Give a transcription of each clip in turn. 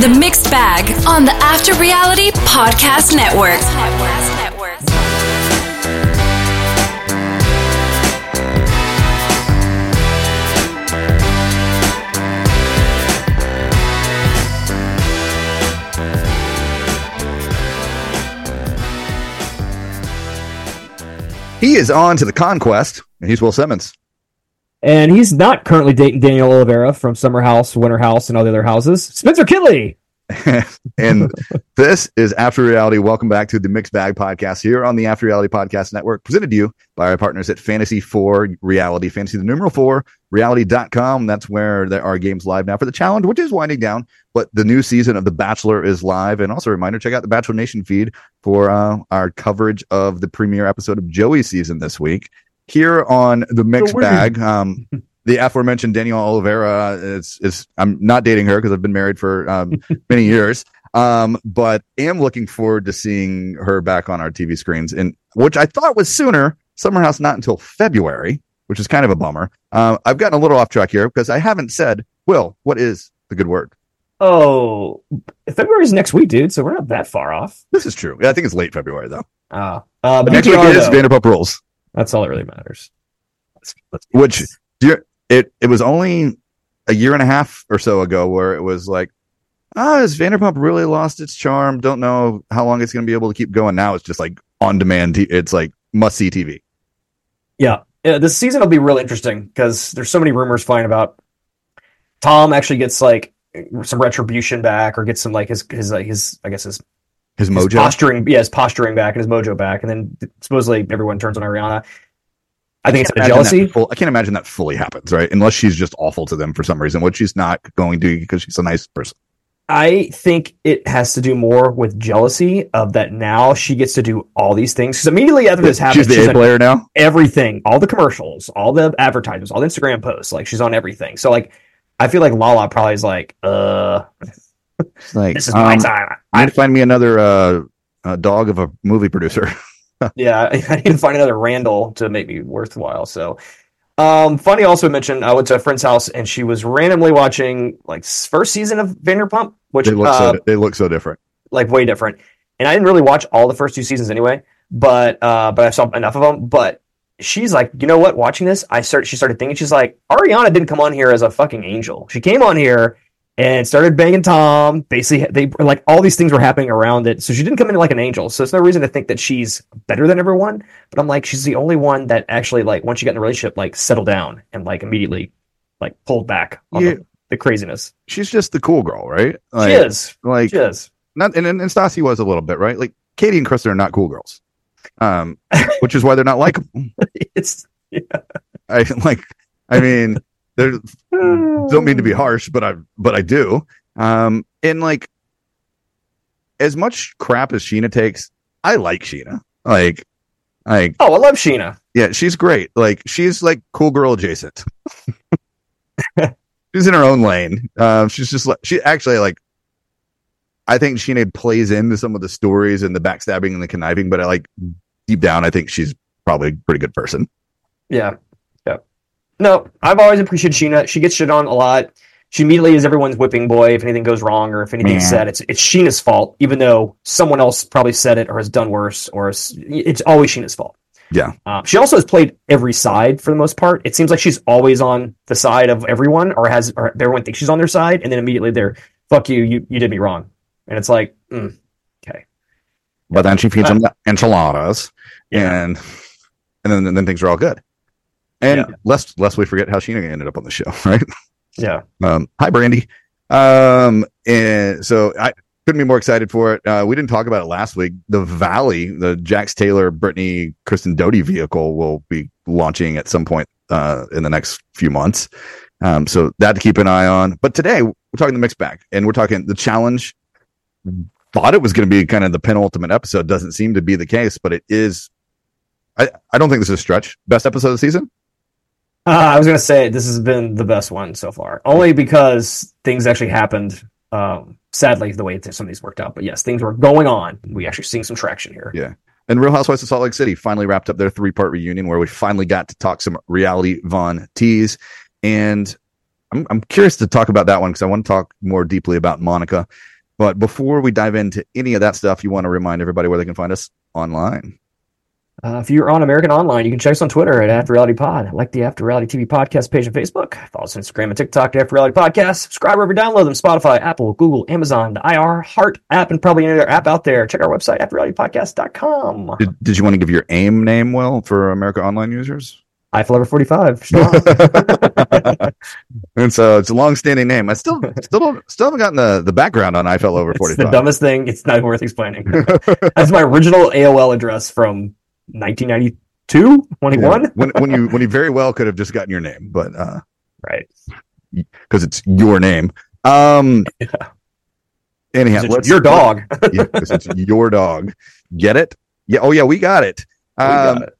The Mixed Bag on the After Reality Podcast Network. He is on to the conquest, and he's Will Semons. And he's not currently dating Danielle Olivera from Summer House, Winter House, and all the other houses. Spencer Kitley. and this is After Reality. Welcome back to the Mixed Bag Podcast here on the After Reality Podcast Network, presented to you by our partners at Fantasy 4 Reality, Fantasy the numeral 4 reality.com. That's where there are games live now for the challenge, which is winding down. But the new season of The Bachelor is live. And also a reminder, check out the Bachelor Nation feed for uh, our coverage of the premiere episode of Joey's season this week. Here on the Mixed So Bag, um, the aforementioned Danielle Olivera is is I'm not dating her because I've been married for um, many years. Um, but am looking forward to seeing her back on our TV screens, and which I thought was sooner. Summer House not until February, which is kind of a bummer. Uh, I've gotten a little off track here because I haven't said, Will, what is the good word? Oh, February's next week, dude. So we're not that far off. This is true. Yeah, I think it's late February though. Uh, uh, but Next week is though, Vanderpump Rules, that's all that really matters. Let's, let's which it it was only a year and a half or so ago where it was like, ah, has Vanderpump really lost its charm? Don't know how long it's going to be able to keep going. Now it's just like on demand. T- it's like must see TV. Yeah, yeah this season will be really interesting because there's so many rumors flying about. Tom actually gets like some retribution back, or gets some like his his like his I guess his, His his mojo. posturing, yeah, his posturing back and his mojo back, and then supposedly everyone turns on Ariana. I think it's jealousy. full- I can't imagine that fully happens, right? Unless she's just awful to them for some reason, which she's not going to because she's a nice person. I think it has to do more with jealousy of that now she gets to do all these things. Because immediately after this happens, she's the A on player now. everything, all the commercials, all the advertisements, all the Instagram posts. Like she's on everything. So like, I feel like Lala probably is like, uh, She's like, this is my um, time. I need to find me another uh, uh, dog of a movie producer. Yeah, I need to find another Randall to make me worthwhile. So, um, funny also mentioned I went to a friend's house and she was randomly watching like first season of Vanderpump, which they look uh, so they look so different. like way different. And I didn't really watch all the first two seasons anyway, but uh, but I saw enough of them. But she's like, you know what? Watching this, I start. She started thinking she's like, Ariana didn't come on here as a fucking angel. She came on here and started banging Tom. Basically, they like all these things were happening around it. So she didn't come in like an angel. So there's no reason to think that she's better than everyone. But I'm like, she's the only one that actually like once she got in a relationship, like settled down and like immediately like pulled back on Yeah. the, the craziness. She's just the cool girl, right? Like, she is. Like She is. not and, and, and Stassi was a little bit, right? Like Katie and Kristen are not cool girls. Um, which is why they're not likable. It's I like I mean, they're don't mean to be harsh, but I but I do. Um, and like as much crap as Sheena takes, I like Sheena. Like, like Oh, I love Sheena. yeah, she's great. Like she's like cool girl adjacent. she's in her own lane. Um, she's just like she actually like. I think Sheena plays into some of the stories and the backstabbing and the conniving, but I like deep down, I think she's probably a pretty good person. Yeah. No, I've always appreciated Sheena. She gets shit on a lot. She immediately is everyone's whipping boy if anything goes wrong or if anything's said. It's it's Sheena's fault, even though someone else probably said it or has done worse, or it's, it's always Sheena's fault. Yeah. Um, she also has played every side for the most part. It seems like she's always on the side of everyone, or has or everyone thinks she's on their side, and then immediately they're "fuck you, you you did me wrong," and it's like, mm, But then she feeds Uh, them the enchiladas, Yeah. and and then then things are all good. And Yeah. lest lest we forget how Sheena ended up on the show, right? yeah, Um, hi, Brandy. Um, and so I couldn't be more excited for it. Uh, we didn't talk about it last week. The Valley, the Jax Taylor, Brittany, Kristen Doty vehicle will be launching at some point uh, in the next few months. Um, so that to keep an eye on. But today we're talking the mixed bag, and we're talking the challenge. Thought it was going to be kind of the penultimate episode. Doesn't seem to be the case, but it is. I, I don't think this is a stretch. Best episode of the season. Uh, I was gonna say this has been the best one so far, only because things actually happened. Um, sadly, the way that some of these worked out, but yes, things were going on. We actually seeing some traction here. Yeah. And Real Housewives of Salt Lake City finally wrapped up their three part reunion where we finally got to talk some reality Von Tease. And I'm, I'm curious to talk about that one because I want to talk more deeply about Monica. But before we dive into any of that stuff, you want to remind everybody where they can find us online. Uh, if you're on American Online, you can check us on Twitter at After Reality Pod. Like the After Reality TV podcast page on Facebook. Follow us on Instagram and TikTok After Reality Podcast. Subscribe wherever you download them Spotify, Apple, Google, Amazon, the IR, Heart app, and probably any other app out there. Check our website, AfterRealityPodcast.com. Did, did you want to give your AIM name, Will, for America Online users? Eiffel 45. and so it's a long-standing name. I still still don't still haven't gotten the, the background on Eiffel over It's 45. the dumbest thing. It's not worth explaining. That's my original AOL address from 1992, 21. Yeah. when when you when you very well could have just gotten your name, but uh Right. because it's your name. Um anyhow, It's your dog. yeah, it's your dog. Get it? Yeah. Oh yeah, we got it. Um, got it.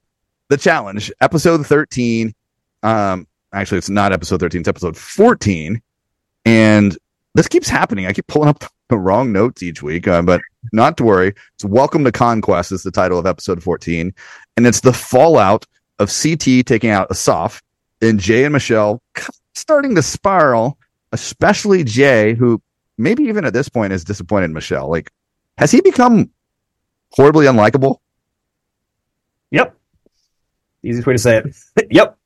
the challenge, episode 13. Um, actually, it's not episode 13, it's episode 14. And this keeps happening. I keep pulling up the wrong notes each week, uh, but not to worry. It's Welcome to Conquest, is the title of episode 14. And it's the fallout of CT taking out Asaf and Jay and Michelle starting to spiral, especially Jay, who maybe even at this point is disappointed in Michelle. Like, has he become horribly unlikable? Yep. Easiest way to say it. yep.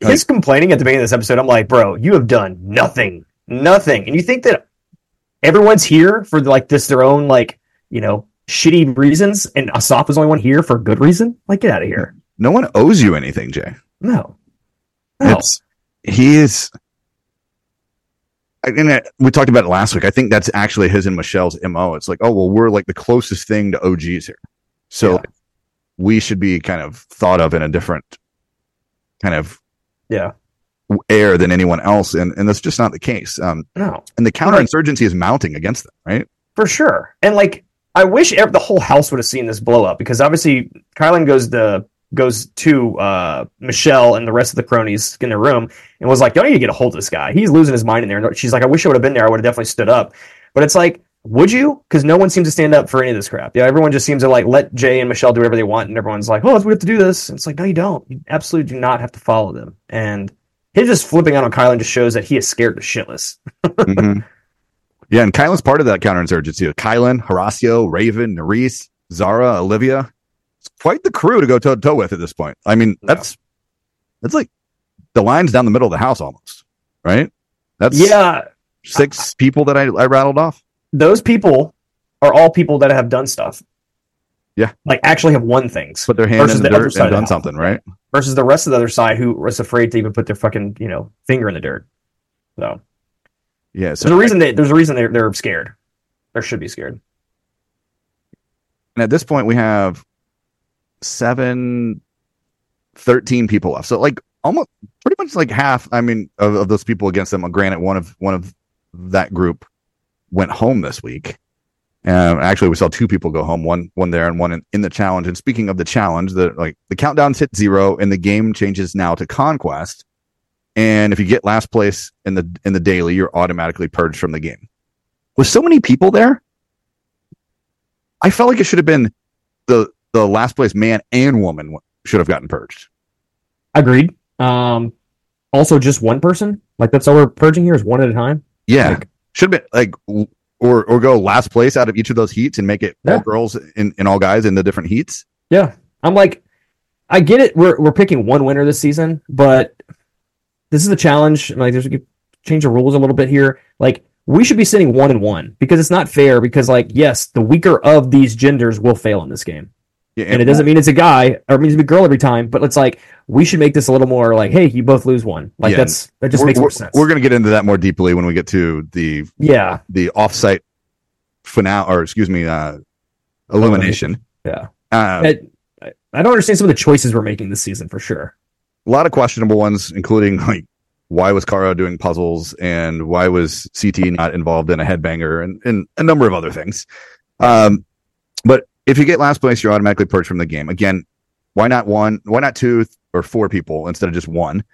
His complaining at the beginning of this episode, I'm like, bro, you have done nothing. Nothing. And you think that everyone's here for like this their own like, you know, shitty reasons and Asaf is the only one here for a good reason? Like, get out of here. No one owes you anything, Jay. No. No. It's he is. And it- we talked about it last week. I think that's actually his and Michelle's mo. It's like, oh well, we're like the closest thing to OGs here, so Yeah. we should be kind of thought of in a different kind of yeah. Air than anyone else, and and that's just not the case. Um, No. and the counterinsurgency is mounting against them, right? For sure. And like, I wish the whole house would have seen this blow up because obviously Kyland goes to goes to uh, Michelle and the rest of the cronies in the room and was like, "Y'all need to get a hold of this guy. He's losing his mind in there." And she's like, "I wish I would have been there. I would have definitely stood up." But it's like, would you? Because no one seems to stand up for any of this crap. Yeah, everyone just seems to like let Jay and Michelle do whatever they want, and everyone's like, "Oh, we have to do this." And it's like, no, you don't. You absolutely do not have to follow them. And him just flipping out on Kyland just shows that he is scared to shitless. Mhm. Yeah, and Kyland's part of that counterinsurgency. Kyland, Horacio, Raven, Nurys, Zara, Olivia. It's quite the crew to go toe to toe with at this point. I mean, Yeah. that's that's like the lines down the middle of the house almost, right? That's Yeah, six people that I, I rattled off. those people are all people that have done stuff. Yeah. Like actually have won things Put their hand Versus in the, the dirt and done something, right? versus the rest of the other side who was afraid to even put their fucking, you know, finger in the dirt. So Yeah. So there's a reason they, there's a reason they're, they're scared. Or should be scared. And at this point, we have seven, 13 people left. So like almost pretty much like half, I mean, of, of those people against them. Granted, one of one of that group went home this week. Um, actually, we saw two people go home, one one there and one in, in the challenge. And speaking of the challenge, the like the countdown's hit zero and the game changes now to conquest. And if you get last place in the in the daily, you're automatically purged from the game. With so many people there, I felt like it should have been the the last place man and woman should have gotten purged. Agreed. Um, also just one person. Like that's all we're purging here is one at a time. Yeah, Like- should have been like or or go last place out of each of those heats and make it all girls and, and all guys in the different heats. Yeah. I'm like, I get it. We're, we're picking one winner this season, but this is a challenge. Like there's a change the rules a little bit here. Like we should be sitting one and one because it's not fair because like, yes, the weaker of these genders will fail in this game. Yeah, and it doesn't mean it's a guy or it means it's a girl every time. But it's like we should make this a little more like, hey, you both lose one. Like Yeah. that's that just makes more sense. We're going to get into that more deeply when we get to the yeah, the offsite finale, or excuse me, uh, elimination. yeah. Uh, I, I- don't understand some of the choices we're making this season for sure. a lot of questionable ones, including like why was Kara doing puzzles and why was CT not involved in a headbanger and, and a number of other things. Um, but if you get last place, you're automatically purged from the game. Again, why not one? Why not two or four people instead of just one?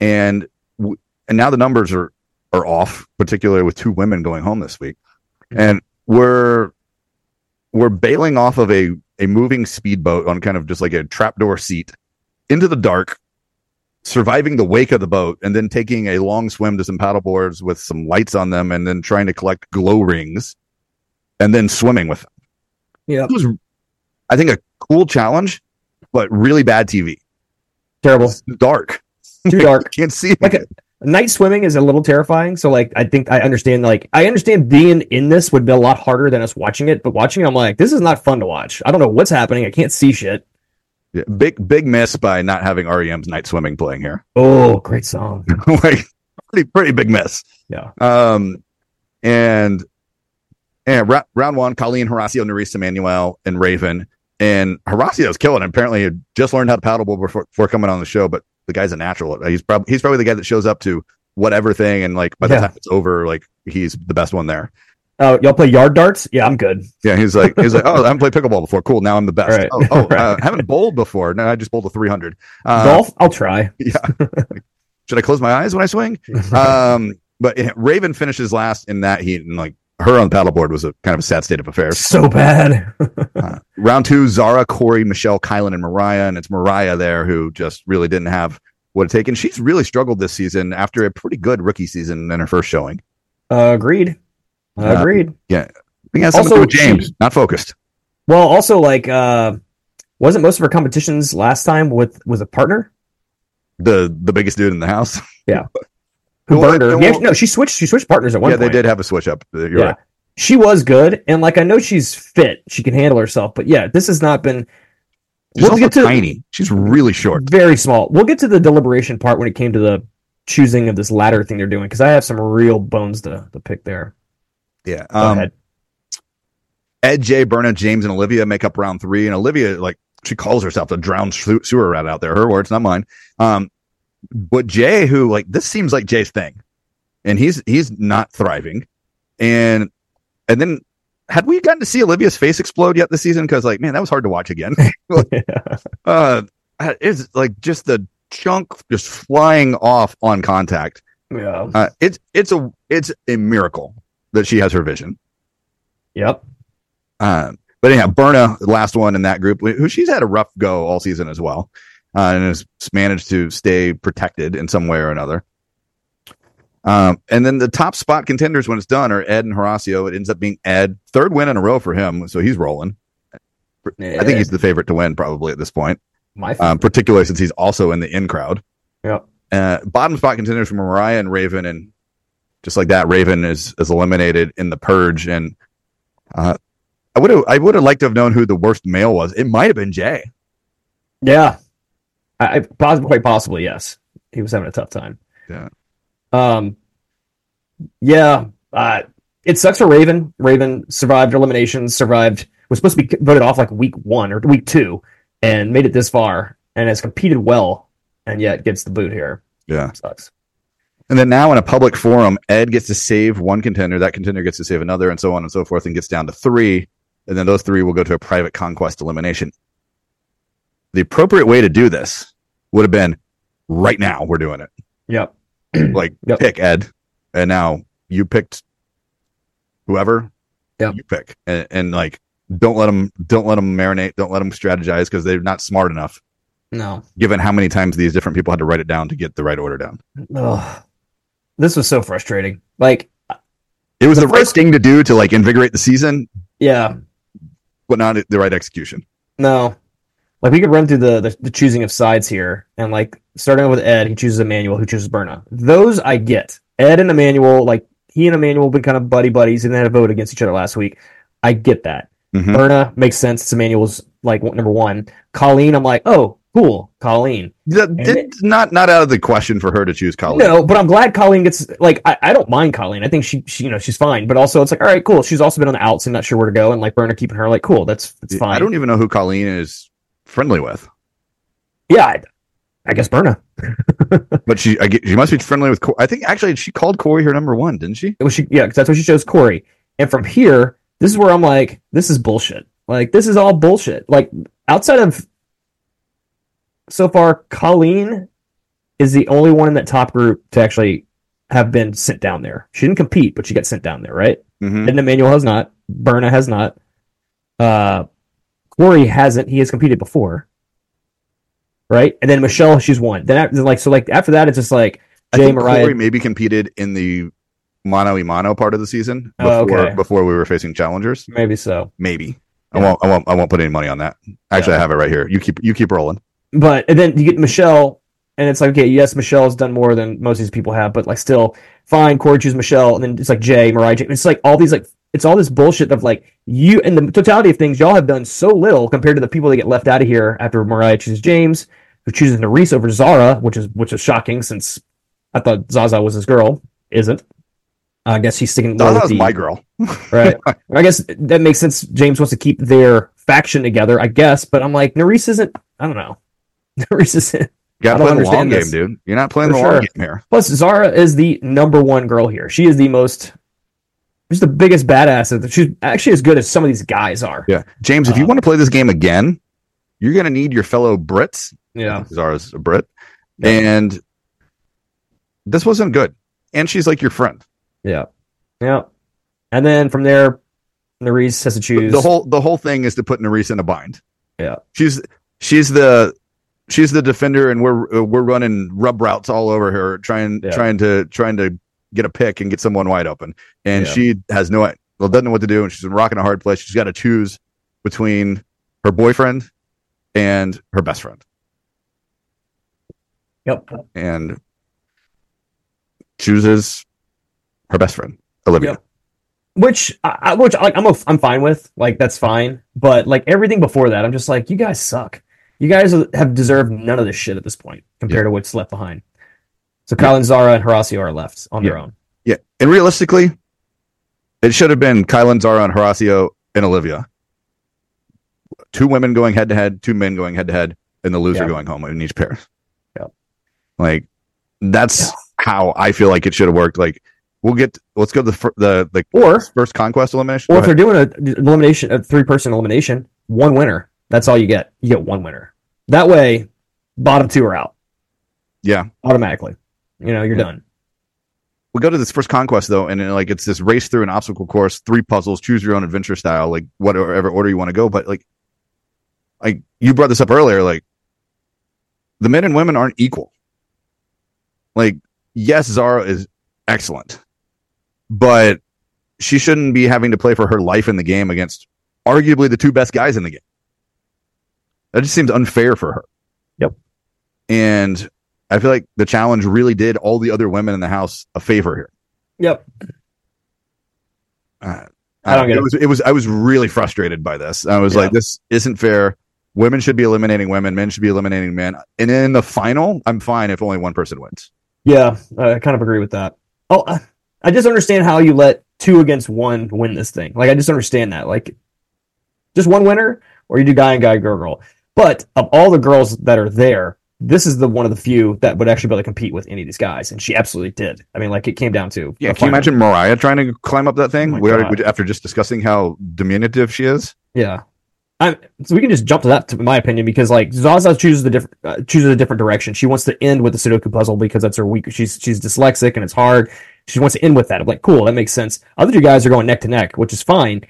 And w- and now the numbers are are off, particularly with two women going home this week, and we're we're bailing off of a a moving speedboat on kind of just like a trapdoor seat into the dark surviving the wake of the boat and then taking a long swim to some paddle boards with some lights on them and then trying to collect glow rings and then swimming with them. Yeah. It was, I think, a cool challenge, but really bad TV. Terrible. Dark. Too dark. Can't see. Like a, night swimming is a little terrifying. So like I think I understand like I understand being in this would be a lot harder than us watching it, but watching it, I'm like, this is not fun to watch. I don't know what's happening. I can't see shit. Yeah, big big miss by not having REM's night swimming playing here. Oh, great song. like pretty pretty big miss. Yeah. Um, and and ra- round one, Colleen Horacio, Nurys Emanuel, and Raven. And Horacio's killing. it. Apparently, he just learned how to paddleboard before, before coming on the show. But the guy's a natural. He's probably he's probably the guy that shows up to whatever thing, and like by the Yeah. time it's over, like he's the best one there. Oh, y'all play yard darts? Yeah, I'm good. Yeah, he's like he's like, oh, I haven't played pickleball before. Cool, now I'm the best. Right. Oh, oh Right. uh, haven't bowled before. No, I just bowled a 300. Uh, Golf? I'll try. Yeah. Should I close my eyes when I swing? um, but Raven finishes last in that heat, and like her on paddleboard was a kind of a sad state of affairs. so bad. Uh, round two, Zara, Corey, Michelle, Kyland, and Mariah, and it's Mariah there who just really didn't have what it taken. She's really struggled this season after a pretty good rookie season in her first showing. Uh, agreed. Uh, agreed. I think it has something to Also, with James, she- not focused. Well, also like uh wasn't most of her competitions last time with with a partner? The the biggest dude in the house. Who burned her? Yeah, no, she switched she switched partners at one point. yeah, they did have a switch up. You're yeah. right. She was good, and like I know she's fit, she can handle herself. But yeah, this has not been She's We'll also get to- tiny. She's really short. very small. We'll get to the deliberation part when it came to the choosing of this ladder thing they're doing because I have some real bones to, to pick there. Yeah. Go Um, ahead. Ed, Jay, Berna, James, and Olivia make up round three. And Olivia, like, she calls herself the drowned sewer rat out there. Her words, not mine. Um, but Jay, who like this seems like Jay's thing, and he's he's not thriving. And and then had we gotten to see Olivia's face explode yet this season? Because like, man, that was hard to watch again. uh, it's like just the chunk just flying off on contact. yeah. Uh, it's it's a it's a miracle that she has her vision. Yep. Um, but anyhow, Berna, last one in that group, who she's had a rough go all season as well, uh, and has managed to stay protected in some way or another. Um, and then the top spot contenders when it's done are Ed and Horacio. It ends up being Ed, third win in a row for him, so he's rolling. I think he's the favorite to win probably at this point, my um, particularly since he's also in the in crowd. Yep. Uh, bottom spot contenders from Mariah and Raven, and just like that, Raven is is eliminated in the purge. And uh, I would have I would have liked to have known who the worst male was. It might have been Jay. Yeah. I, I pos- quite possibly, yes. He was having a tough time. Yeah. Um yeah. Uh it sucks for Raven. Raven survived eliminations, survived was supposed to be voted off like week one or week two, and made it this far and has competed well, and yet gets the boot here. Yeah. Sucks. And then now in a public forum, Ed gets to save one contender, that contender gets to save another, and so on and so forth, and gets down to three. And then those three will go to a private conquest elimination. The appropriate way to do this would have been right now. We're doing it. Yep. like Yep. pick Ed, and now you picked whoever. Yep. you pick, and, and like don't let them don't let them marinate, don't let them strategize because they're not smart enough. No. Given how many times these different people had to write it down to get the right order down, Ugh. This was so frustrating. Like, it was The the, right first- thing to do to like invigorate the season, yeah, but not the right execution. No. Like we could run through the, the the choosing of sides here, and like starting with Ed, he chooses Emmanuel, who chooses Berna. Those I get. Ed and Emmanuel, like he and Emmanuel have been kind of buddy buddies, and they had a vote against each other last week. I get that. Mhm. Berna makes sense. It's Emmanuel's like number one. Colleen, I'm like, oh, cool, Colleen. That- It's not not out of the question for her to choose Colleen. No, but I'm glad Colleen gets like I, I don't mind Colleen. I think she, she you know she's fine. But also it's like all right, cool. She's also been on the outs and not sure where to go, and like Berna keeping her like cool. That's that's fine. I don't even know who Colleen is friendly with, yeah, I, I guess Berna. but she I get, she must be friendly with. Cor- I think actually she called Corey her number one, didn't she? It was she, yeah, because that's what she chose Corey. And from here, this is where I'm like, this is bullshit. Like, this is all bullshit. Like, outside of so far, Colleen is the only one in that top group to actually have been sent down there. She didn't compete, but she got sent down there, right? Mm-hmm. And Emmanuel has not. Berna has not. Uh, Corey hasn't. He has competed before, right? And then Michelle, she's won. Then after, like so, like after that, it's just like I Jay think Mariah. Corey maybe competed in the mano y mano part of the season Oh, before okay. before we were facing challengers. Maybe so. Maybe. I won't I won't I won't put any money on that. Actually, Yeah. I have it right here. You keep you keep rolling. But and then you get Michelle, and it's like, okay, yes, Michelle's done more than most of these people have, but like still, fine. Corey chooses Michelle, and then it's like Jay, Mariah. Jay. It's like all these like it's all this bullshit of like you and the totality of things. Y'all have done so little compared to the people that get left out of here after Mariah chooses James, who chooses Nurys over Zara, which is which is shocking since I thought Zaza was his girl. Isn't. I guess he's sticking. with the- my girl. right? I guess that makes sense. James wants to keep their faction together, I guess. But I'm like, Nurys isn't. I don't know. Nurys isn't. You gotta play the long understand game, dude. You're not playing For the long game here. Plus, Zara is the number one girl here. She is the most. She's the biggest badass. She's actually as good as some of these guys are. Yeah. James, if you Uh, want to play this game again, you're gonna need your fellow Brits. Yeah. Zara's a Brit. Yeah. And this wasn't good. And she's like your friend. Yeah. Yeah. And then from there, Nurys has to choose. The whole the whole thing is to put Nurys in a bind. Yeah. She's she's the she's the defender and we're we're running rub routes all over her trying Yeah. trying to trying to get a pick and get someone wide open. And Yeah. she has no well doesn't know what to do and she's rocking a hard place. She's got to choose between her boyfriend and her best friend. Yep. And chooses her best friend, Olivia. Yep. Which, I, which I, I'm, a, I'm fine with. Like that's fine. But like everything before that, I'm just like, you guys suck. You guys have deserved none of this shit at this point compared to what's left behind. So Kyland Zara and Horacio are left on their own. Yeah, and realistically, it should have been Kyland Zara and Horacio and Olivia. Two women going head to head, two men going head to head, and the loser Yeah. going home in each pair. Yeah. Like that's Yeah. how I feel like it should have worked. Like we'll get let's go to the the the Or first conquest elimination. or if they're doing a elimination, a three person elimination, one winner. That's all you get. You get one winner. That way, bottom two are out yeah, automatically. You know, you're Yeah. done. we go to this first conquest though, and then, like it's this race through an obstacle course, three puzzles, choose your own adventure style, like whatever order you want to go. But like, like you brought this up earlier, like the men and women aren't equal. Like, yes, Zara is excellent, but she shouldn't be having to play for her life in the game against arguably the two best guys in the game. That just seems unfair for her. Yep. And I feel like the challenge really did all the other women in the house a favor here. Yep. Uh, I don't get it. it. Was, it was I was really frustrated by this. I was Yeah. like, this isn't fair. Women should be eliminating women. Men should be eliminating men. And in the final, I'm fine if only one person wins. Yeah, I kind of agree with that. Oh, I- I just understand how you let two against one win this thing. Like, I just understand that. Like, just one winner, or you do guy and guy, girl, girl. But of all the girls that are there, this is the one of the few that would actually be able to compete with any of these guys, and she absolutely did. I mean, like, it came down to Yeah, can you imagine Mariah trying to climb up that thing? Oh we already, after just discussing how diminutive she is. Yeah. I'm, so we can just jump to that, to my opinion, because like Zaza chooses the different uh, chooses a different direction. She wants to end with the Sudoku puzzle because that's her weak. She's she's dyslexic and it's hard. She wants to end with that. I'm like, cool, that makes sense. Other two guys are going neck to neck, which is fine.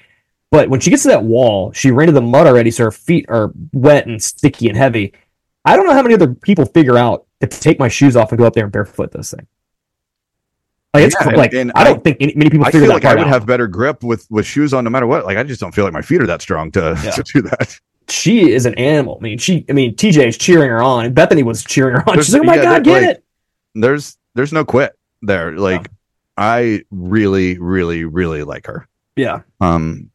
But when she gets to that wall, she ran into the mud already, so her feet are wet and sticky and heavy. I don't know how many other people figure out to take my shoes off and go up there and barefoot this thing. Like, it's Yeah, like and I don't I- think any, many people I figure feel that like I would out. have better grip with, with shoes on no matter what. Like, I just don't feel like my feet are that strong to, Yeah. to do that. she is an animal. I mean, she, I mean, TJ is cheering her on, and Bethany was cheering her on. There's- She's like, "Oh my yeah, god, get like- it!" There's, there's no quit there. Like, I really, really, really like her. Yeah, Um,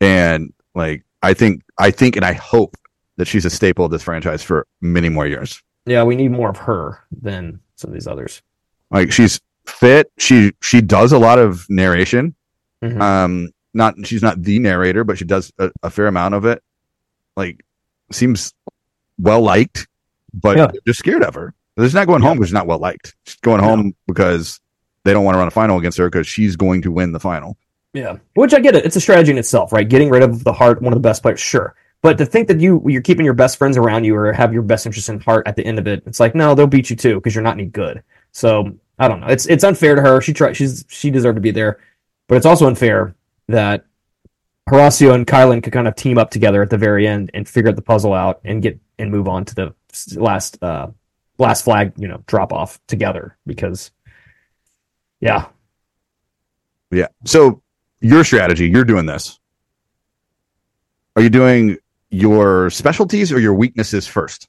and like, I think, I think, and I hope that she's a staple of this franchise for many more years. yeah. We need more of her than some of these others. Like, she's fit. She, she does a lot of narration. Mhm. Um, not, she's not the narrator, but she does a, a fair amount of it. Like, seems well liked, but Yeah. they're just scared of her. They're not going Yeah. home because she's not well liked. She's going No. home because they don't want to run a final against her because she's going to win the final. Yeah, which I get it. It's a strategy in itself, right? Getting rid of the heart, one of the best players, sure. But to think that you you're keeping your best friends around you or have your best interest in heart at the end of it, it's like no, they'll beat you too because you're not any good. So I don't know. It's it's unfair to her. She tried. She's she deserved to be there, but it's also unfair that Horacio and Kyland could kind of team up together at the very end and figure the puzzle out and get and move on to the last uh last flag you know drop off together because yeah Yeah. So your strategy, you're doing this. Are you doing your specialties or your weaknesses first?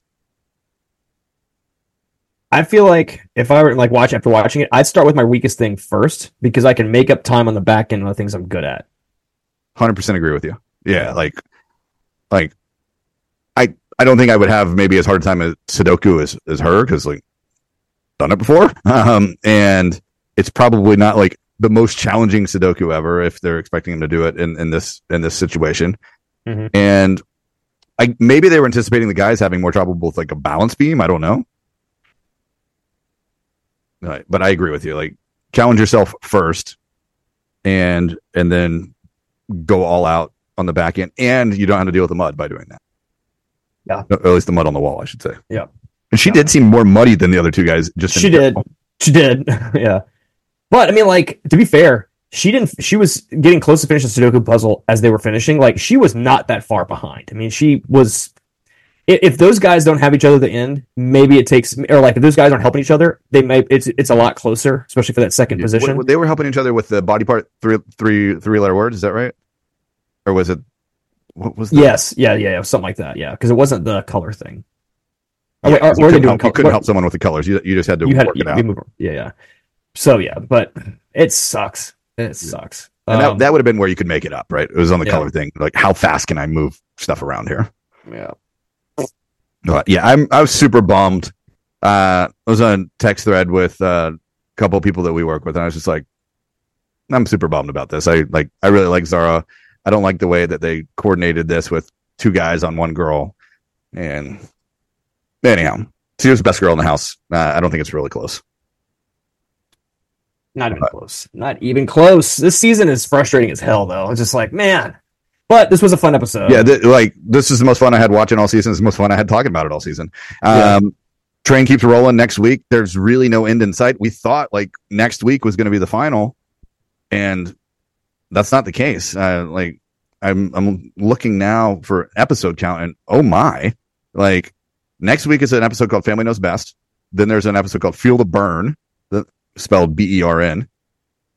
I feel like if I were like watch after watching it, I'd start with my weakest thing first because I can make up time on the back end on the things I'm good at. Hundred percent agree with you. Yeah, like, like, I I don't think I would have maybe as hard a time at Sudoku as as her because like done it before, um, and it's probably not like the most challenging Sudoku ever if they're expecting him to do it in in this in this situation, Mhm. and I maybe they were anticipating the guys having more trouble with like a balance beam. I don't know. Right, but I agree with you. Like challenge yourself first, and and then go all out on the back end, and you don't have to deal with the mud by doing that. Yeah. or at least the mud on the wall, I should say. Yeah. and she Yeah. did seem more muddy than the other two guys. Just She did. She did. yeah. But I mean, like, to be fair, she didn't she was getting close to finish the Sudoku puzzle as they were finishing. Like, she was not that far behind. I mean, she was if those guys don't have each other at the end, maybe it takes or like if those guys aren't helping each other, they may it's it's a lot closer, especially for that second position. What- they were helping each other with the body part three three three letter words. Is that right? Or was it? What was? The, Yes, yeah, yeah, yeah, something like that. Yeah, because it wasn't the color thing. Oh, Yeah, wait, are, you couldn't doing help, you couldn't help someone with the colors. You, you just had to you had work you, it out. yeah, yeah. So yeah, but it sucks. It sucks. and Um, that, that would have been where you could make it up, right? It was on the Yeah. color thing. Like, how fast can I move stuff around here? yeah. But yeah, I'm I was super bummed. Uh, I was on a text thread with uh, a couple of people that we work with, and I was just like, I'm super bummed about this. I like I really like Zara. I don't like the way that they coordinated this with two guys on one girl. And anyhow, she was the best girl in the house. Uh, I don't think it's really close. Not even close. Not even close. This season is frustrating as hell, though. It's just like, man. But this was a fun episode. yeah, th- like this is the most fun I had watching all season. It's the most fun I had talking about it all season. Yeah. Um, train keeps rolling next week. There's really no end in sight. We thought like next week was going to be the final, and that's not the case. Uh, like I'm I'm looking now for episode count, and oh my, like next week is an episode called Family Knows Best. Then there's an episode called Feel the Burn, spelled B E R N.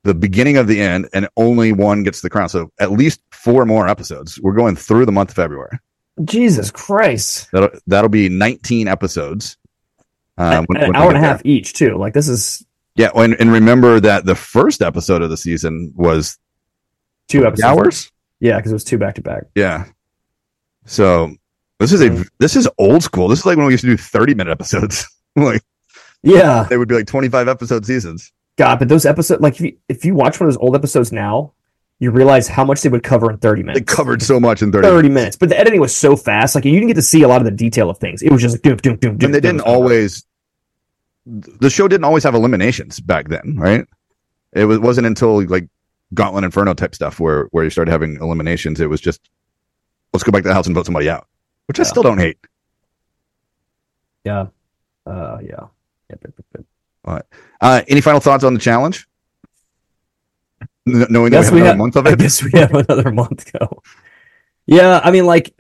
The beginning of the end, and only one gets the crown. So at least four more episodes. We're going through the month of February. Jesus Christ. That'll that'll be 19 episodes. Um, when- an when hour and a there. half each, too. Like, this is Yeah, and, and remember that the first episode of the season was two episodes. hours. Yeah, because it was two back to back. Yeah. So this is a Mhm. this is old school. This is like when we used to do 30 minute episodes. like Yeah. they would be like 25 episode seasons. God, but those episodes, like, if you, if you watch one of those old episodes now, you realize how much they would cover in 30 minutes. They covered so much in 30. 30 minutes. But the editing was so fast. Like, you didn't get to see a lot of the detail of things. It was just like, doom, doom, doom, doom. and they doom. didn't always the show didn't always have eliminations back then, right? It was, wasn't until like Gauntlet Inferno type stuff where where you started having eliminations. It was just let's go back to the house and vote somebody out, which I still don't hate. Yeah. Uh, yeah. Yep, yep. Uh, any final thoughts on the challenge? N- knowing that we have we another have- month of I it, guess we have another month to go. Yeah, I mean, like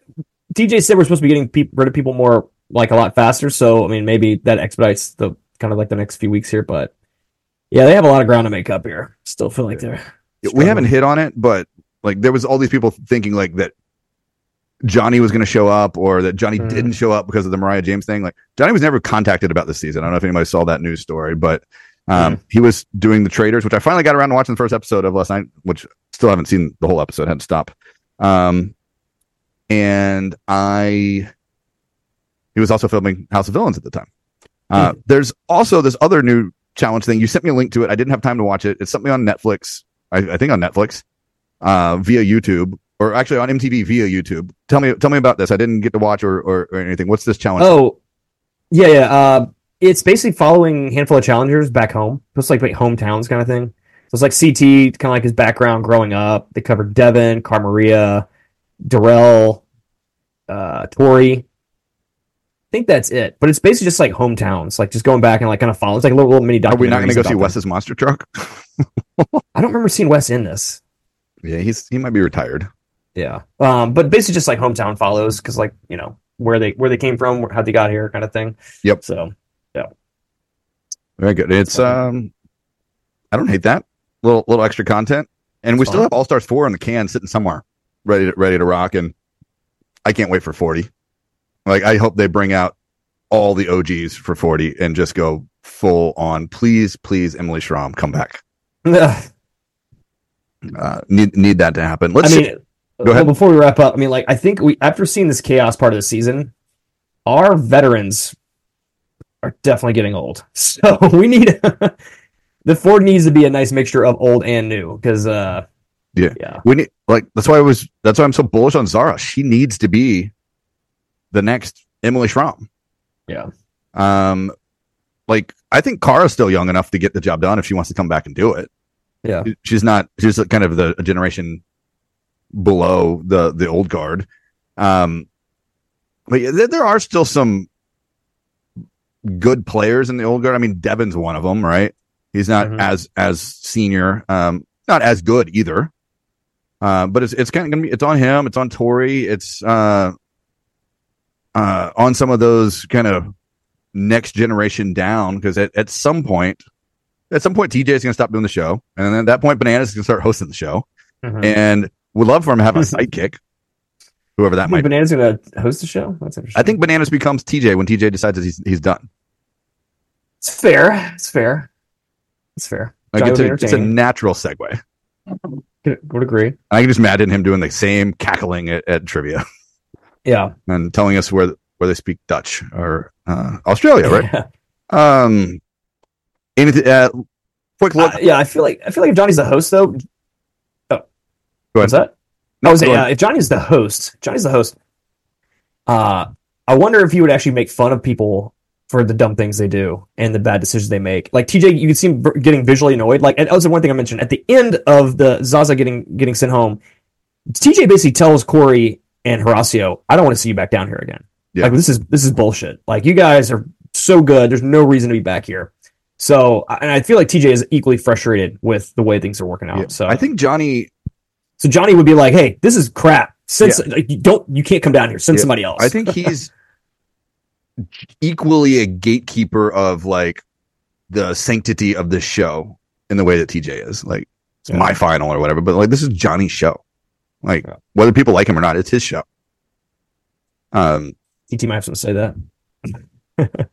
DJ said, we're supposed to be getting peop rid of people more, like a lot faster. So, I mean, maybe that expedites the kind of like the next few weeks here. But yeah, they have a lot of ground to make up here. Still feel like they're we haven't hit on it, but like there was all these people thinking like that Johnny was going to show up or that Johnny Mhm. didn't show up because of the Mariah James thing. Like Johnny was never contacted about this season. I don't know if anybody saw that news story, but um, he was doing the Traitors, which I finally got around to watching the first episode of last night, which still haven't seen the whole episode, had to stop. Um, and I, he was also filming House of Villains at the time. Uh, There's also this other new challenge thing. You sent me a link to it. I didn't have time to watch it. It's something on Netflix. I, I think on Netflix, uh, via YouTube, or actually on MTV via YouTube. Tell me, tell me about this. I didn't get to watch or, or, or anything. What's this challenge? Oh, yeah, yeah. Uh, it's basically following a handful of challengers back home. It's like, like hometowns kind of thing. So it's like CT, kind of like his background growing up. They covered Devin, Cara Maria, Darrell, uh, Tori. I think that's it. But it's basically just like hometowns, like just going back and like kind of follow. It's like a little, little mini documentary. Are we not going to go see them. Wes's monster truck? I don't remember seeing Wes in this. yeah, he's he might be retired. Yeah. Um, but basically just like hometown follows because like you know where they where they came from, how they got here, kind of thing. Yep. So yeah. Very good. It's um, I don't hate that. little little extra content, and we Fun. still have All Stars four in the can sitting somewhere, ready to, ready to rock. And I can't wait for forty. Like I hope they bring out all the OGs for forty and just go full on. Please, please, Emily Schramm, come back. Uh, need need that to happen. Let's mean, see. Well, Go ahead. before we wrap up, I mean, like, I think we after seeing this chaos part of the season, our veterans are definitely getting old. So we need the Ford needs to be a nice mixture of old and new because, uh, Yeah. yeah, we need like that's why I was that's why I'm so bullish on Zara. She needs to be the next Emily Schramm. Yeah. Um, like I think Kara's still young enough to get the job done if she wants to come back and do it. yeah, She's not. She's kind of the generation below the the old guard. Um, but yeah, there, are still some good players in the old guard. I mean, Devin's one of them, right? He's not Mhm. as as senior, um, not as good either. Uh, but it's it's kind of gonna be it's on him, it's on Tori, it's uh, uh, on some of those kind of next generation down because at, at some point, at some point, TJ is gonna stop doing the show, and then at that point, Bananas is gonna start hosting the show, Mhm. and would love for him to have a sidekick, whoever that might. be. Banana's gonna host the show. That's interesting. I think Bananas becomes TJ when TJ decides that he's he's done. it's fair. It's fair. It's fair. Like it's a, it's a natural segue. Would agree. I can just imagine him doing the same cackling at, at trivia Yeah. and telling us where where they speak Dutch or uh, Australia, right? Yeah. Um, anything? Uh, quick look. Uh, yeah, I feel like I feel like if Johnny's the host though. Oh, Go what's ahead. that? I was saying, uh, if Johnny's the host, Johnny's the host. Uh, I wonder if he would actually make fun of people for the dumb things they do and the bad decisions they make. Like TJ, you can see him getting visually annoyed. Like, and that was the one thing I mentioned at the end of the Zaza getting getting sent home. TJ basically tells Corey and Horacio, "I don't want to see you back down here again. Yeah. Like this is this is bullshit. Like you guys are so good. There's no reason to be back here." So, and I feel like TJ is equally frustrated with the way things are working out. Yeah. So I think Johnny. So Johnny would be like, "Hey, this is crap. Since s- like, you don't you can't come down here. Send Yeah. somebody else." I think he's equally a gatekeeper of like the sanctity of this show in the way that TJ is. Like it's Yeah. my final or whatever, but like this is Johnny's show. Like Yeah. whether people like him or not, it's his show. Um, TT might have something to say that. it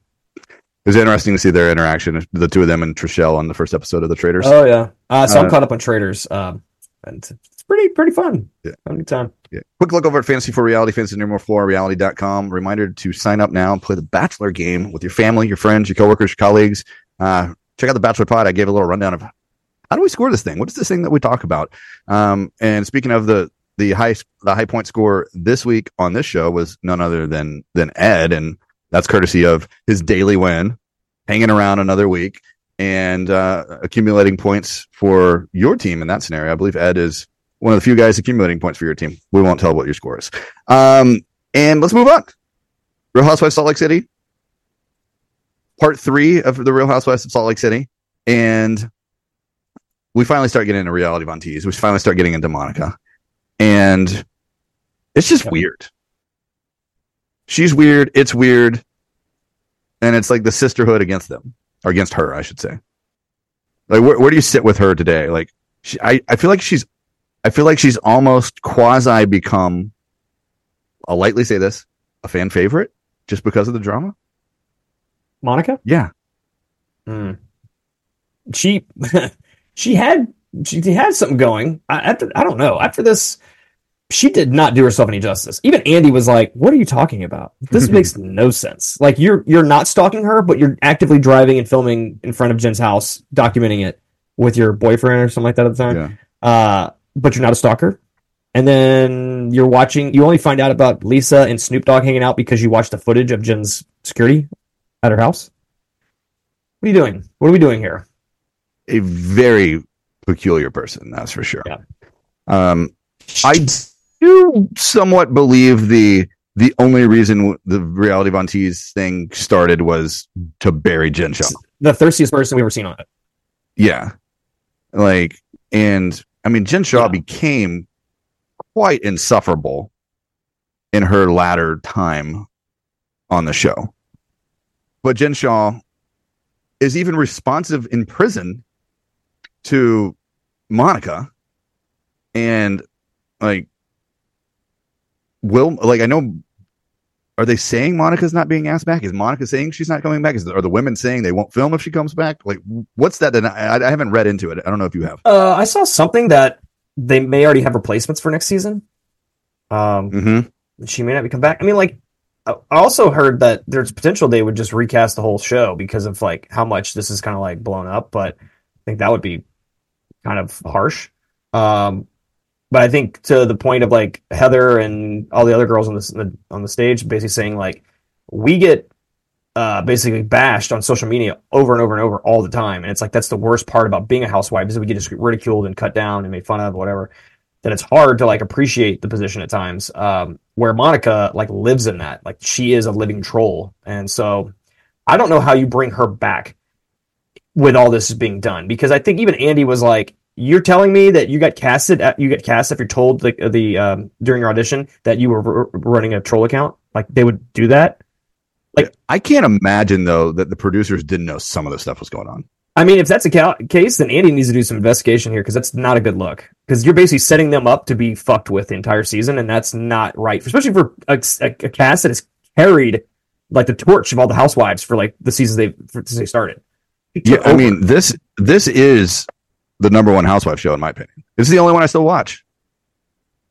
was interesting to see their interaction, the two of them and Trishelle on the first episode of the Traitors. Oh yeah. Uh, so Uh, I'm caught up on Traitors, um, and pretty pretty fun. Yeah. Having time. Yeah. Quick look over at Fantasy for Reality, fantasy number four, reality.com. Reminder to sign up now and play the Bachelor game with your family, your friends, your coworkers, your colleagues. Uh, check out the Bachelor Pod. I gave a little rundown of how do we score this thing? What is this thing that we talk about? Um, and speaking of the, the high, the high point score this week on this show was none other than, than Ed. And that's courtesy of his daily win, hanging around another week and, uh, accumulating points for your team in that scenario. I believe Ed is one of the few guys accumulating points for your team. We won't tell what your score is. Um, and let's move on. Real Housewives of Salt Lake City, part three of the Real Housewives of Salt Lake City, and we finally start getting into reality Von Tease. We finally start getting into Monica, and it's just weird. She's weird. It's weird, and it's like the sisterhood against them or against her, I should say. Like, where, where do you sit with her today? Like, she, I, I feel like she's I feel like she's almost quasi become, I'll lightly say this, a fan favorite just because of the drama. Monica. Yeah. Hmm. She she had she had something going. I, after I don't know after this. She did not do herself any justice. Even Andy was like, "What are you talking about? This makes no sense. Like you're you're not stalking her, but you're actively driving and filming in front of Jen's house, documenting it with your boyfriend or something like that at the time. Yeah. uh, but you're not a stalker. And then you're watching. You only find out about Lisa and Snoop Dogg hanging out because you watched the footage of Jen's security at her house. What are you doing? What are we doing here? A very peculiar person, that's for sure. Yeah. Um, I do somewhat believe the the only reason the reality Von Tease thing started was to bury Jen Shah. The thirstiest person we've ever seen on it. Yeah. Like, and I mean, Jen Shah Yeah. became quite insufferable in her latter time on the show. But Jen Shah is even responsive in prison to Monica, and like, will like I know. Are they saying Monica's not being asked back? Is Monica saying she's not coming back? Is are the women saying they won't film if she comes back? Like, what's that? I, I haven't read into it. I don't know if you have. Uh, I saw something that they may already have replacements for next season. Um, Mm-hmm. she may not be come back. I mean, like, I I also heard that there's potential they would just recast the whole show because of like how much this is kind of like blown up. But I think that would be kind of harsh. Um, but I think to the point of like Heather and all the other girls on the on the stage, basically saying like we get uh, basically bashed on social media over and over and over all the time, and it's like that's the worst part about being a housewife is that we get just ridiculed and cut down and made fun of, whatever. That it's hard to like appreciate the position at times. Um, where Monica like lives in that, like she is a living troll, and so I don't know how you bring her back with all this being done because I think even Andy was like, "You're telling me that you got casted, at, you get cast if you're told the the um, during your audition that you were r- running a troll account, like they would do that." Like- I can't imagine though that the producers didn't know some of the stuff was going on. I mean, if that's a ca- case, then Andy needs to do some investigation here because that's not a good look. Because you're basically setting them up to be fucked with the entire season, and that's not right, especially for a, a, a cast that has carried like the torch of all the housewives for like the seasons they for, since they started. Yeah, I mean this this is the number one housewife show in my opinion. It's the only one I still watch.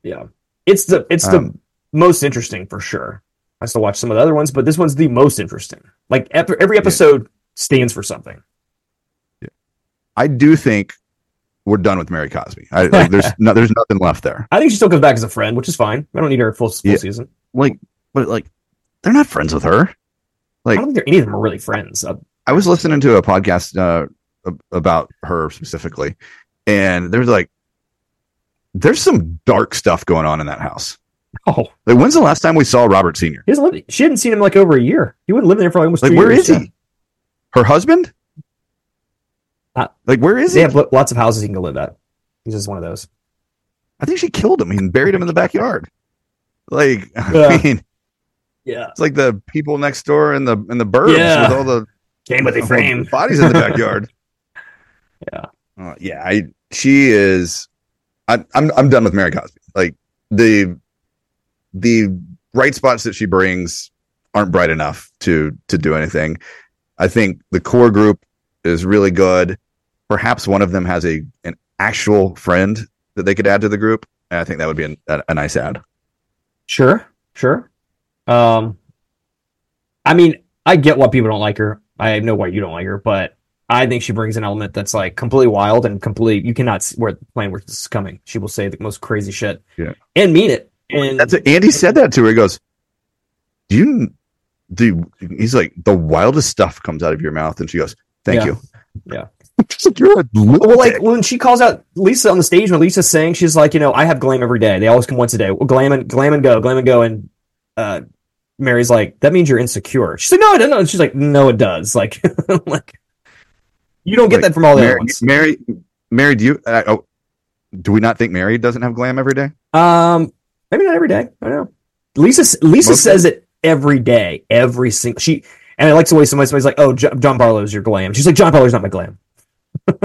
yeah, it's the it's Um, the most interesting for sure. I still watch some of the other ones, but this one's the most interesting. Like ep- every episode stands for something. Yeah. I do think we're done with Mary Cosby. I, like, there's no, there's nothing left there. I think she still comes back as a friend, which is fine. I don't need her full, full Yeah. season. Like, but like, they're not friends with her. Like, I don't think any of them are really friends. Uh, I was listening to a podcast uh, about her specifically, and there's like, there's some dark stuff going on in that house. oh, Like, when's the last time we saw Robert Senior? He hasn't lived. She hadn't seen him like over a year. He wouldn't live there for like almost Like, where years. is he? Her husband? Uh, like, where is They he? They have lots of houses he can go live at. He's just one of those. I think she killed him and buried him in the backyard. Like, I mean, Yeah, it's like the people next door in the in the burbs Yeah. with all the game with a the frame. bodies in the backyard. Yeah. Uh, yeah. I she is. I, I'm I'm done with Mary Cosby. Like the the bright spots that she brings aren't bright enough to to do anything. I think the core group is really good. Perhaps one of them has a an actual friend that they could add to the group. And I think that would be an, a, a nice add. Sure, sure. Um, I mean, I get why people don't like her. I know why you don't like her, but I think she brings an element that's like completely wild and complete. You cannot see where plan where this is coming. She will say the most crazy shit, Yeah. and mean it. And That's it. Andy said that to her. He goes, "Do you do?" He's like, "The wildest stuff comes out of your mouth," and she goes, "Thank Yeah. you." Yeah. You're a Well, like when she calls out Lisa on the stage, when Lisa's saying she's like, you know, I have glam every day. They always come once a day. Well, glam and glam and go, glam and go. And uh, Mary's like, that means you're insecure. She's like, no, I don't know. She's like, no, it does. Like, like you don't get Like, that from all the Mary, other ones. Mary, Mary, do you? Uh, oh, do we not think Mary doesn't have glam every day? Um, maybe not every day. I don't know. Lisa Lisa Most says it every day, every single she. And I like the way somebody, somebody's like, "Oh, Jo- John Barlow's your glam." She's like, "John Barlow's not my glam."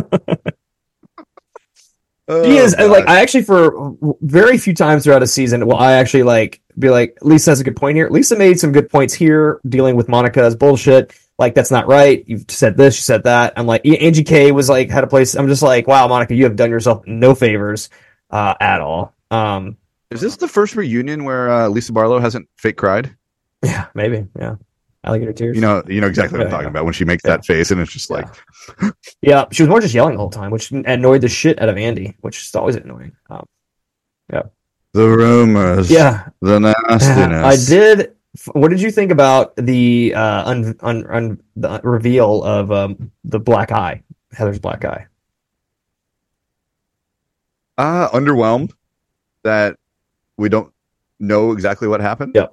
He is Oh, like I actually for very few times throughout a season will I actually like be like Lisa has a good point here. Lisa made some good points here dealing with Monica's bullshit. Like that's not right. You've said this, you said that. I'm like Angie K was like had a place. I'm just like wow, Monica, you have done yourself no favors uh, at all. Um, Is this the first reunion where uh, Lisa Barlow hasn't fake cried? yeah, maybe yeah. Alligator tears. You know, you know exactly what I'm talking about when she makes that face, and it's just like, yeah, she was more just yelling the whole time, which annoyed the shit out of Andy, which is always annoying. Um, the rumors, yeah, the nastiness. I did. What did you think about the uh, un, un, un, the reveal of um, the black eye, Heather's black eye? uh underwhelmed that we don't know exactly what happened. Yeah.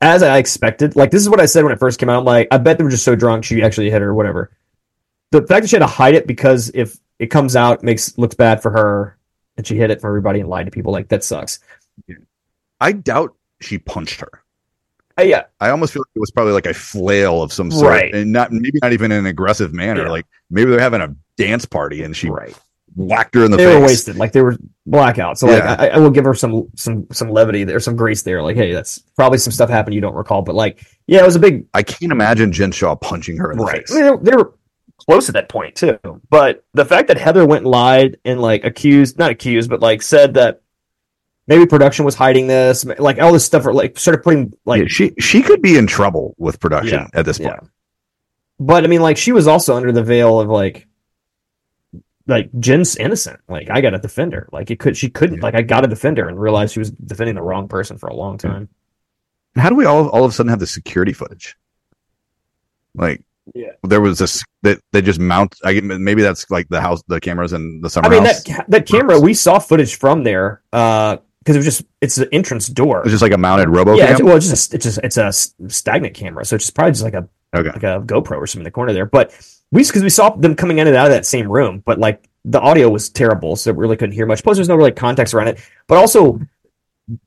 As I expected, like this is what I said when it first came out. I'm like, I bet they were just so drunk she actually hit her or whatever. The fact that she had to hide it because if it comes out, makes looks bad for her, and she hid it from everybody and lied to people, like that sucks. I doubt she punched her. Uh, yeah, I almost feel like it was probably like a flail of some sort, Right. and not maybe not even in an aggressive manner. Yeah. Like maybe they're having a dance party and she right. whacked her in the face. they face. were wasted, like they were blackout. So like Yeah. I, I will give her some some some levity there, some grace there. Like hey, that's probably some stuff happened you don't recall, but like yeah, it was a big I can't imagine Jen Shah punching her in the right. face. I mean, they, were- they were close at that point too, but the fact that Heather went and lied and like accused, not accused, but like said that maybe production was hiding this, like all this stuff, or like started putting like Yeah, she she could be in trouble with production Yeah, at this point. Yeah. But I mean, like she was also under the veil of like, like Jen's innocent. Like I got to defend her. Like it could, she couldn't. Like I got to defend her and realized she was defending the wrong person for a long time. How do we all all of a sudden have the security footage? Like, Yeah. there was this that they just mount. I maybe that's like the house, the cameras in the summer I mean house. that that camera we saw footage from there uh, because it was just it's the entrance door. it's just like a mounted robo. yeah, it's, well, it's just a, it's just it's a stagnant camera, so it's just probably just like a okay, like a GoPro or something in the corner there. But we because we saw them coming in and out of that same room, but like the audio was terrible, so we really couldn't hear much. Plus, there's no really context around it. But also,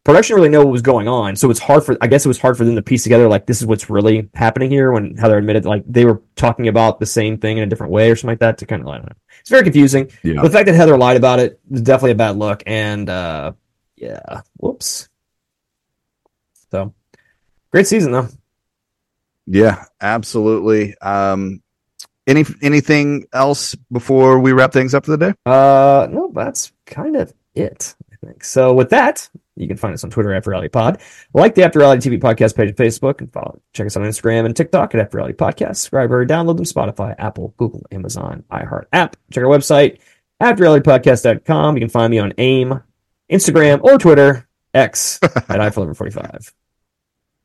production really know what was going on, so it's hard for I guess it was hard for them to piece together like this is what's really happening here. When Heather admitted like they were talking about the same thing in a different way or something like that to kind of I don't know. It's very confusing. yeah. The fact that Heather lied about it was definitely a bad look, and uh, yeah, whoops. So, great season though. Yeah, absolutely. Um, any anything else before we wrap things up for the day? Uh, no, that's kind of it, I think. So with that, you can find us on Twitter After Reality Pod, like the After Reality TV podcast page on Facebook, and follow. Check us on Instagram and TikTok at After Reality Podcast. Subscribe or download them Spotify, Apple, Google, Amazon, iHeart app. Check our website afterrealitypodcast.com. You can find me on AIM, Instagram, or Twitter X at iFlover45.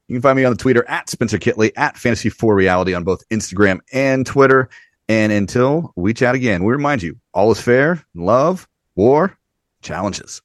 You can find me on the Twitter at Spencer Kitley at Fantasy for Reality on both Instagram and Twitter. And until we chat again, we remind you all is fair, love, war, challenges.